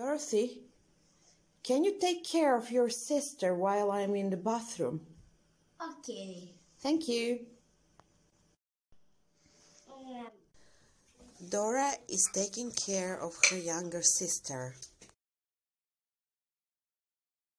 Dorothy, can you take care of your sister while I'm in the bathroom? Okay. Thank you. Dora is taking care of her younger sister.